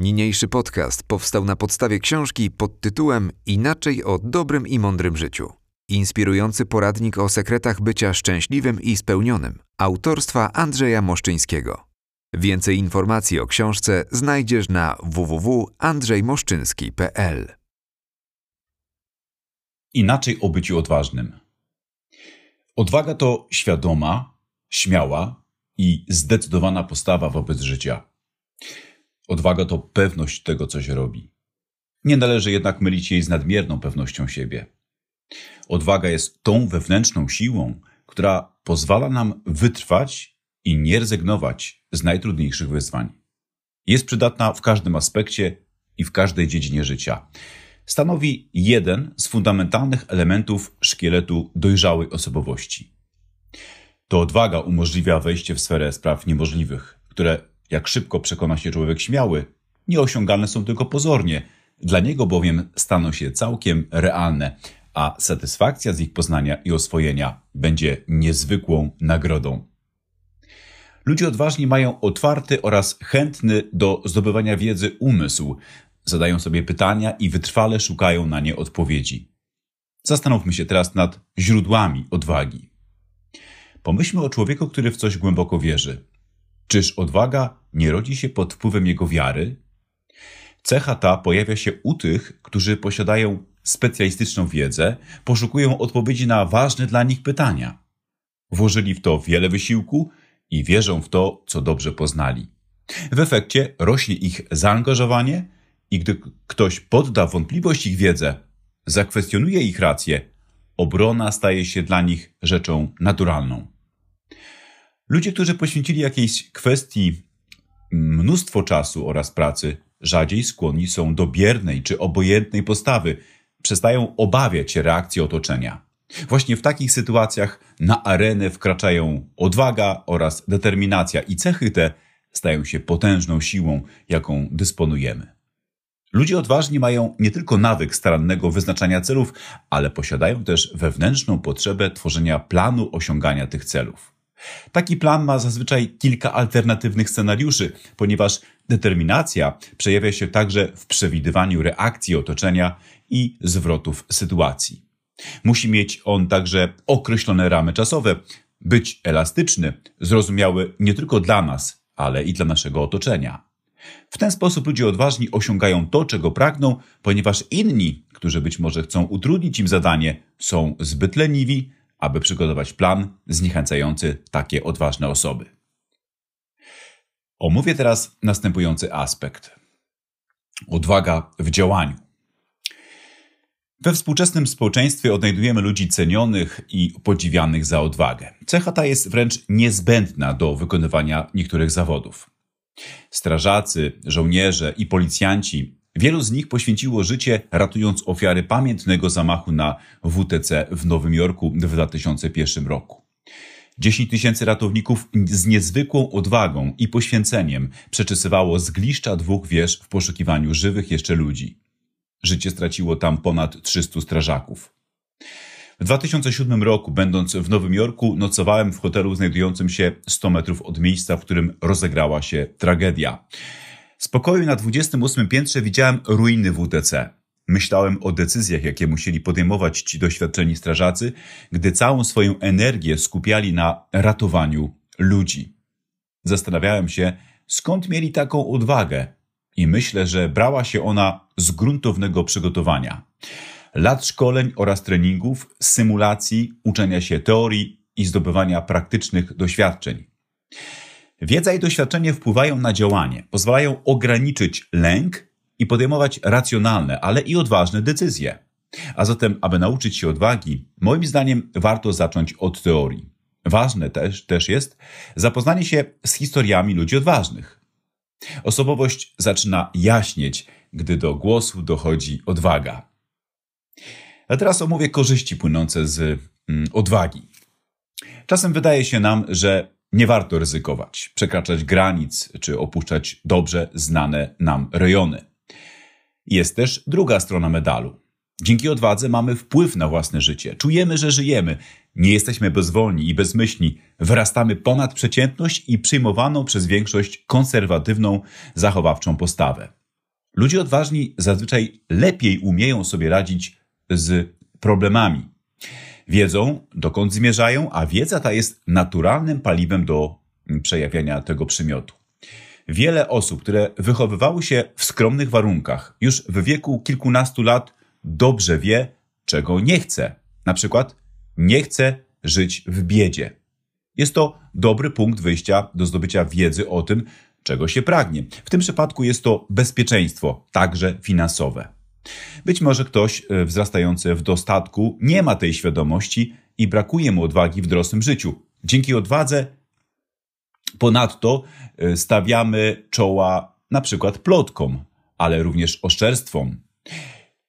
Niniejszy podcast powstał na podstawie książki pod tytułem Inaczej o dobrym i mądrym życiu. Inspirujący poradnik o sekretach bycia szczęśliwym i spełnionym. Autorstwa Andrzeja Moszczyńskiego. Więcej informacji o książce znajdziesz na www.andrzejmoszczyński.pl. Inaczej o byciu odważnym. Odwaga to świadoma, śmiała i zdecydowana postawa wobec życia. Odwaga to pewność tego, co się robi. Nie należy jednak mylić jej z nadmierną pewnością siebie. Odwaga jest tą wewnętrzną siłą, która pozwala nam wytrwać i nie rezygnować z najtrudniejszych wyzwań. Jest przydatna w każdym aspekcie i w każdej dziedzinie życia. Stanowi jeden z fundamentalnych elementów szkieletu dojrzałej osobowości. To odwaga umożliwia wejście w sferę spraw niemożliwych, które jak szybko przekona się człowiek śmiały, nieosiągalne są tylko pozornie, dla niego bowiem staną się całkiem realne, a satysfakcja z ich poznania i oswojenia będzie niezwykłą nagrodą. Ludzie odważni mają otwarty oraz chętny do zdobywania wiedzy umysł, zadają sobie pytania i wytrwale szukają na nie odpowiedzi. Zastanówmy się teraz nad źródłami odwagi. Pomyślmy o człowieku, który w coś głęboko wierzy. Czyż odwaga nie rodzi się pod wpływem jego wiary? Cecha ta pojawia się u tych, którzy posiadają specjalistyczną wiedzę, poszukują odpowiedzi na ważne dla nich pytania. Włożyli w to wiele wysiłku i wierzą w to, co dobrze poznali. W efekcie rośnie ich zaangażowanie i gdy ktoś podda wątpliwość ich wiedzę, zakwestionuje ich rację, obrona staje się dla nich rzeczą naturalną. Ludzie, którzy poświęcili jakiejś kwestii mnóstwo czasu oraz pracy, rzadziej skłonni są do biernej czy obojętnej postawy, przestają obawiać się reakcji otoczenia. Właśnie w takich sytuacjach na arenę wkraczają odwaga oraz determinacja i cechy te stają się potężną siłą, jaką dysponujemy. Ludzie odważni mają nie tylko nawyk starannego wyznaczania celów, ale posiadają też wewnętrzną potrzebę tworzenia planu osiągania tych celów. Taki plan ma zazwyczaj kilka alternatywnych scenariuszy, ponieważ determinacja przejawia się także w przewidywaniu reakcji otoczenia i zwrotów sytuacji. Musi mieć on także określone ramy czasowe, być elastyczny, zrozumiały nie tylko dla nas, ale i dla naszego otoczenia. W ten sposób ludzie odważni osiągają to, czego pragną, ponieważ inni, którzy być może chcą utrudnić im zadanie, są zbyt leniwi, aby przygotować plan zniechęcający takie odważne osoby. Omówię teraz następujący aspekt. Odwaga w działaniu. We współczesnym społeczeństwie odnajdujemy ludzi cenionych i podziwianych za odwagę. Cecha ta jest wręcz niezbędna do wykonywania niektórych zawodów. Strażacy, żołnierze i policjanci Wielu z nich poświęciło życie, ratując ofiary pamiętnego zamachu na WTC w Nowym Jorku w 2001 roku. 10 tysięcy ratowników z niezwykłą odwagą i poświęceniem przeczesywało zgliszcza dwóch wież w poszukiwaniu żywych jeszcze ludzi. Życie straciło tam ponad 300 strażaków. W 2007 roku, będąc w Nowym Jorku, nocowałem w hotelu znajdującym się 100 metrów od miejsca, w którym rozegrała się tragedia. Z pokoju na 28 piętrze widziałem ruiny WTC. Myślałem o decyzjach, jakie musieli podejmować ci doświadczeni strażacy, gdy całą swoją energię skupiali na ratowaniu ludzi. Zastanawiałem się, skąd mieli taką odwagę, i myślę, że brała się ona z gruntownego przygotowania. Lat szkoleń oraz treningów, symulacji, uczenia się teorii i zdobywania praktycznych doświadczeń. Wiedza i doświadczenie wpływają na działanie, pozwalają ograniczyć lęk i podejmować racjonalne, ale i odważne decyzje. A zatem, aby nauczyć się odwagi, moim zdaniem warto zacząć od teorii. Ważne też, też jest zapoznanie się z historiami ludzi odważnych. Osobowość zaczyna jaśnieć, gdy do głosu dochodzi odwaga. A teraz omówię korzyści płynące z mm, odwagi. Czasem wydaje się nam, że nie warto ryzykować, przekraczać granic czy opuszczać dobrze znane nam rejony. Jest też druga strona medalu. Dzięki odwadze mamy wpływ na własne życie. Czujemy, że żyjemy. Nie jesteśmy bezwolni i bezmyślni. Wyrastamy ponad przeciętność i przyjmowaną przez większość konserwatywną, zachowawczą postawę. Ludzie odważni zazwyczaj lepiej umieją sobie radzić z problemami. Wiedzą, dokąd zmierzają, a wiedza ta jest naturalnym paliwem do przejawiania tego przymiotu. Wiele osób, które wychowywały się w skromnych warunkach, już w wieku kilkunastu lat dobrze wie, czego nie chce. Na przykład nie chce żyć w biedzie. Jest to dobry punkt wyjścia do zdobycia wiedzy o tym, czego się pragnie. W tym przypadku jest to bezpieczeństwo, także finansowe. Być może ktoś e, wzrastający w dostatku nie ma tej świadomości i brakuje mu odwagi w dorosłym życiu. Dzięki odwadze ponadto e, stawiamy czoła na przykład plotkom, ale również oszczerstwom.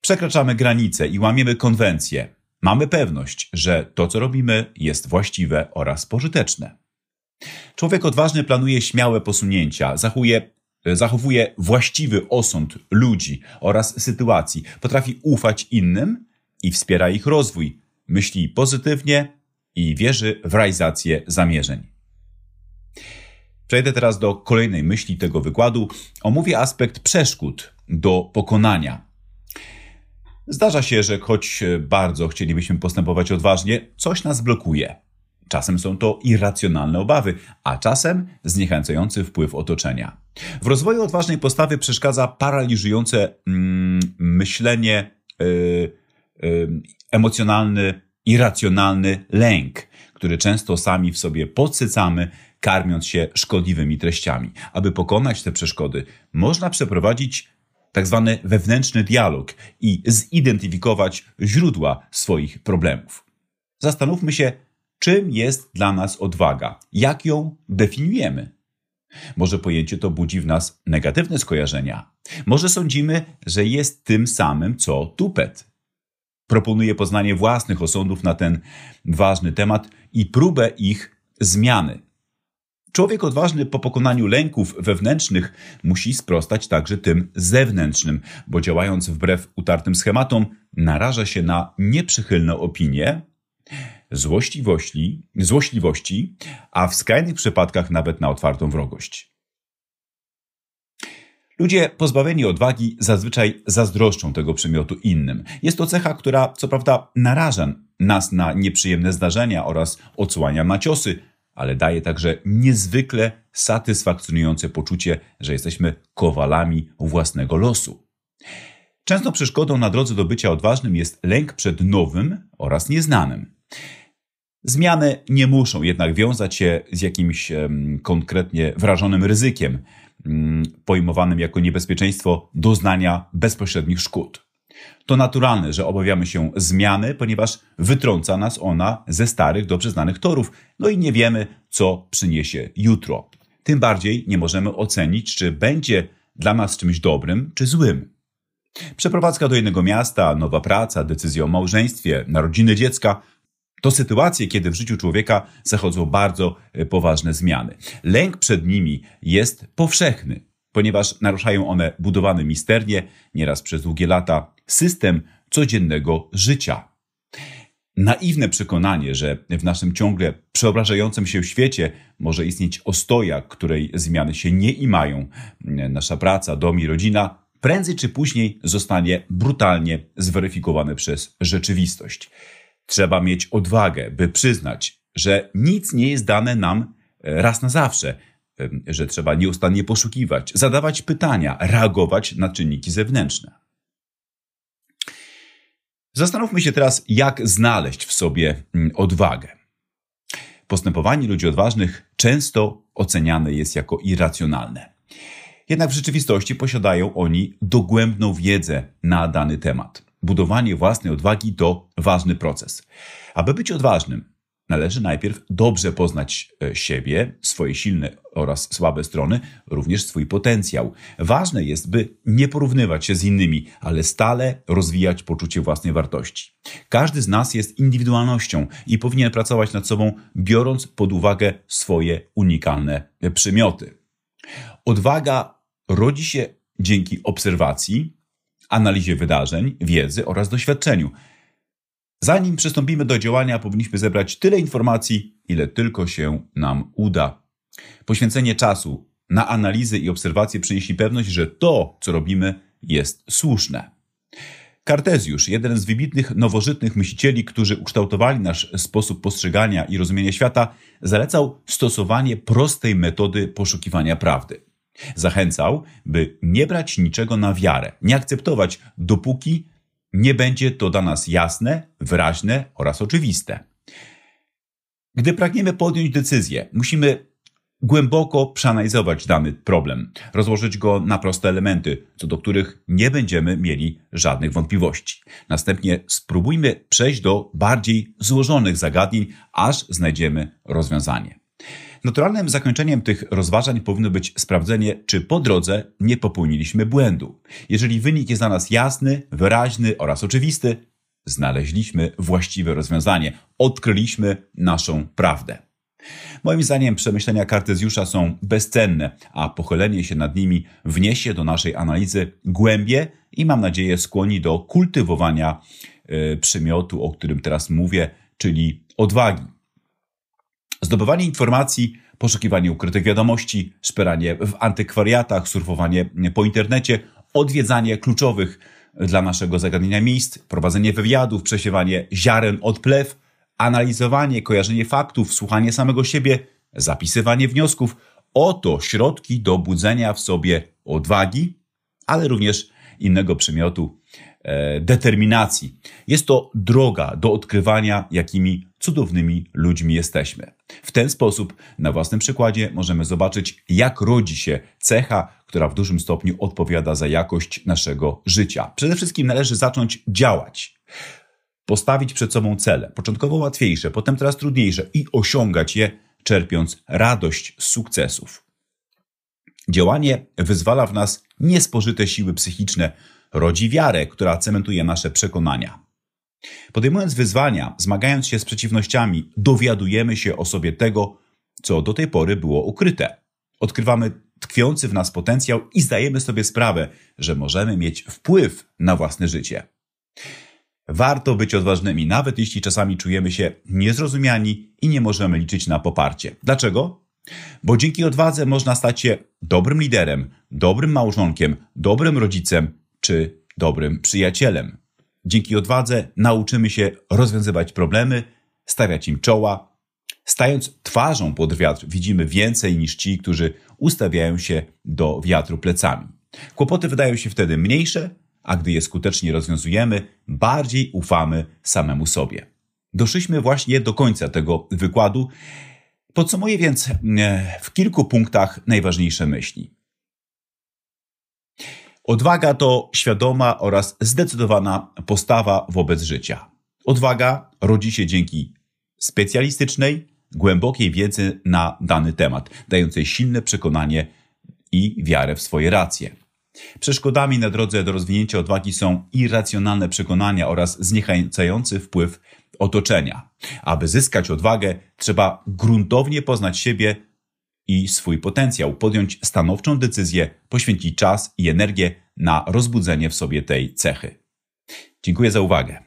Przekraczamy granice i łamiemy konwencje. Mamy pewność, że to, co robimy, jest właściwe oraz pożyteczne. Człowiek odważny planuje śmiałe posunięcia, zachowuje, zachowuje właściwy osąd ludzi oraz sytuacji, potrafi ufać innym i wspiera ich rozwój, myśli pozytywnie i wierzy w realizację zamierzeń. Przejdę teraz do kolejnej myśli tego wykładu. Omówię aspekt przeszkód do pokonania. Zdarza się, że choć bardzo chcielibyśmy postępować odważnie, coś nas blokuje. Czasem są to irracjonalne obawy, a czasem zniechęcający wpływ otoczenia. W rozwoju odważnej postawy przeszkadza paraliżujące mm, myślenie, yy, yy, emocjonalny, irracjonalny lęk, który często sami w sobie podsycamy, karmiąc się szkodliwymi treściami. Aby pokonać te przeszkody, można przeprowadzić tak zwany wewnętrzny dialog i zidentyfikować źródła swoich problemów. Zastanówmy się, czym jest dla nas odwaga, jak ją definiujemy. Może pojęcie to budzi w nas negatywne skojarzenia. Może sądzimy, że jest tym samym co tupet. Proponuję poznanie własnych osądów na ten ważny temat i próbę ich zmiany. Człowiek odważny po pokonaniu lęków wewnętrznych musi sprostać także tym zewnętrznym, bo działając wbrew utartym schematom, naraża się na nieprzychylne opinie, złośliwości, złośliwości, a w skrajnych przypadkach nawet na otwartą wrogość. Ludzie pozbawieni odwagi zazwyczaj zazdroszczą tego przymiotu innym. Jest to cecha, która co prawda naraża nas na nieprzyjemne zdarzenia oraz odsłania na ciosy, ale daje także niezwykle satysfakcjonujące poczucie, że jesteśmy kowalami własnego losu. Często przeszkodą na drodze do bycia odważnym jest lęk przed nowym oraz nieznanym. Zmiany nie muszą jednak wiązać się z jakimś konkretnie wrażonym ryzykiem, um, pojmowanym jako niebezpieczeństwo doznania bezpośrednich szkód. To naturalne, że obawiamy się zmiany, ponieważ wytrąca nas ona ze starych, dobrze znanych torów, no i nie wiemy, co przyniesie jutro. Tym bardziej nie możemy ocenić, czy będzie dla nas czymś dobrym czy złym. Przeprowadzka do innego miasta, nowa praca, decyzja o małżeństwie, narodziny dziecka to sytuacje, kiedy w życiu człowieka zachodzą bardzo e, poważne zmiany. Lęk przed nimi jest powszechny, ponieważ naruszają one budowany misternie, nieraz przez długie lata, system codziennego życia. Naiwne przekonanie, że w naszym ciągle przeobrażającym się świecie może istnieć ostoja, której zmiany się nie imają, nasza praca, dom i rodzina, prędzej czy później zostanie brutalnie zweryfikowane przez rzeczywistość. Trzeba mieć odwagę, by przyznać, że nic nie jest dane nam e, raz na zawsze, że trzeba nieustannie poszukiwać, zadawać pytania, reagować na czynniki zewnętrzne. Zastanówmy się teraz, jak znaleźć w sobie odwagę. Postępowanie ludzi odważnych często oceniane jest jako irracjonalne. Jednak w rzeczywistości posiadają oni dogłębną wiedzę na dany temat. Budowanie własnej odwagi to ważny proces. Aby być odważnym, należy najpierw dobrze poznać e, siebie, swoje silne oraz słabe strony, również swój potencjał. Ważne jest, by nie porównywać się z innymi, ale stale rozwijać poczucie własnej wartości. Każdy z nas jest indywidualnością i powinien pracować nad sobą, biorąc pod uwagę swoje unikalne przymioty. Odwaga rodzi się dzięki obserwacji, analizie wydarzeń, wiedzy oraz doświadczeniu. Zanim przystąpimy do działania, powinniśmy zebrać tyle informacji, ile tylko się nam uda. Poświęcenie czasu na analizy i obserwacje przyniesie pewność, że to, co robimy, jest słuszne. Kartezjusz, jeden z wybitnych nowożytnych myślicieli, którzy ukształtowali nasz sposób postrzegania i rozumienia świata, zalecał stosowanie prostej metody poszukiwania prawdy. Zachęcał, by nie brać niczego na wiarę, nie akceptować, dopóki nie będzie to dla nas jasne, wyraźne oraz oczywiste. Gdy pragniemy podjąć decyzję, musimy głęboko przeanalizować dany problem, rozłożyć go na proste elementy, co do których nie będziemy mieli żadnych wątpliwości. Następnie spróbujmy przejść do bardziej złożonych zagadnień, aż znajdziemy rozwiązanie. Naturalnym zakończeniem tych rozważań powinno być sprawdzenie, czy po drodze nie popełniliśmy błędu. Jeżeli wynik jest dla nas jasny, wyraźny oraz oczywisty, znaleźliśmy właściwe rozwiązanie, odkryliśmy naszą prawdę. Moim zdaniem przemyślenia Kartezjusza są bezcenne, a pochylenie się nad nimi wniesie do naszej analizy głębie i mam nadzieję skłoni do kultywowania y, przymiotu, o którym teraz mówię, czyli odwagi. Zdobywanie informacji, poszukiwanie ukrytych wiadomości, szperanie w antykwariatach, surfowanie po internecie, odwiedzanie kluczowych dla naszego zagadnienia miejsc, prowadzenie wywiadów, przesiewanie ziaren od plew, analizowanie, kojarzenie faktów, słuchanie samego siebie, zapisywanie wniosków oto środki do budzenia w sobie odwagi, ale również innego przymiotu e, determinacji. Jest to droga do odkrywania, jakimi cudownymi ludźmi jesteśmy. W ten sposób, na własnym przykładzie, możemy zobaczyć, jak rodzi się cecha, która w dużym stopniu odpowiada za jakość naszego życia. Przede wszystkim należy zacząć działać. Postawić przed sobą cele, początkowo łatwiejsze, potem coraz trudniejsze i osiągać je, czerpiąc radość z sukcesów. Działanie wyzwala w nas niespożyte siły psychiczne, rodzi wiarę, która cementuje nasze przekonania. Podejmując wyzwania, zmagając się z przeciwnościami, dowiadujemy się o sobie tego, co do tej pory było ukryte. Odkrywamy tkwiący w nas potencjał i zdajemy sobie sprawę, że możemy mieć wpływ na własne życie. Warto być odważnymi, nawet jeśli czasami czujemy się niezrozumiani i nie możemy liczyć na poparcie. Dlaczego? Bo dzięki odwadze można stać się dobrym liderem, dobrym małżonkiem, dobrym rodzicem czy dobrym przyjacielem. Dzięki odwadze nauczymy się rozwiązywać problemy, stawiać im czoła. Stając twarzą pod wiatr, widzimy więcej niż ci, którzy ustawiają się do wiatru plecami. Kłopoty wydają się wtedy mniejsze, a gdy je skutecznie rozwiązujemy, bardziej ufamy samemu sobie. Doszliśmy właśnie do końca tego wykładu. Podsumuję więc e, w kilku punktach najważniejsze myśli. Odwaga to świadoma oraz zdecydowana postawa wobec życia. Odwaga rodzi się dzięki specjalistycznej, głębokiej wiedzy na dany temat, dającej silne przekonanie i wiarę w swoje racje. Przeszkodami na drodze do rozwinięcia odwagi są irracjonalne przekonania oraz zniechęcający wpływ otoczenia. Aby zyskać odwagę, trzeba gruntownie poznać siebie i swój potencjał, podjąć stanowczą decyzję, poświęcić czas i energię na rozbudzenie w sobie tej cechy. Dziękuję za uwagę.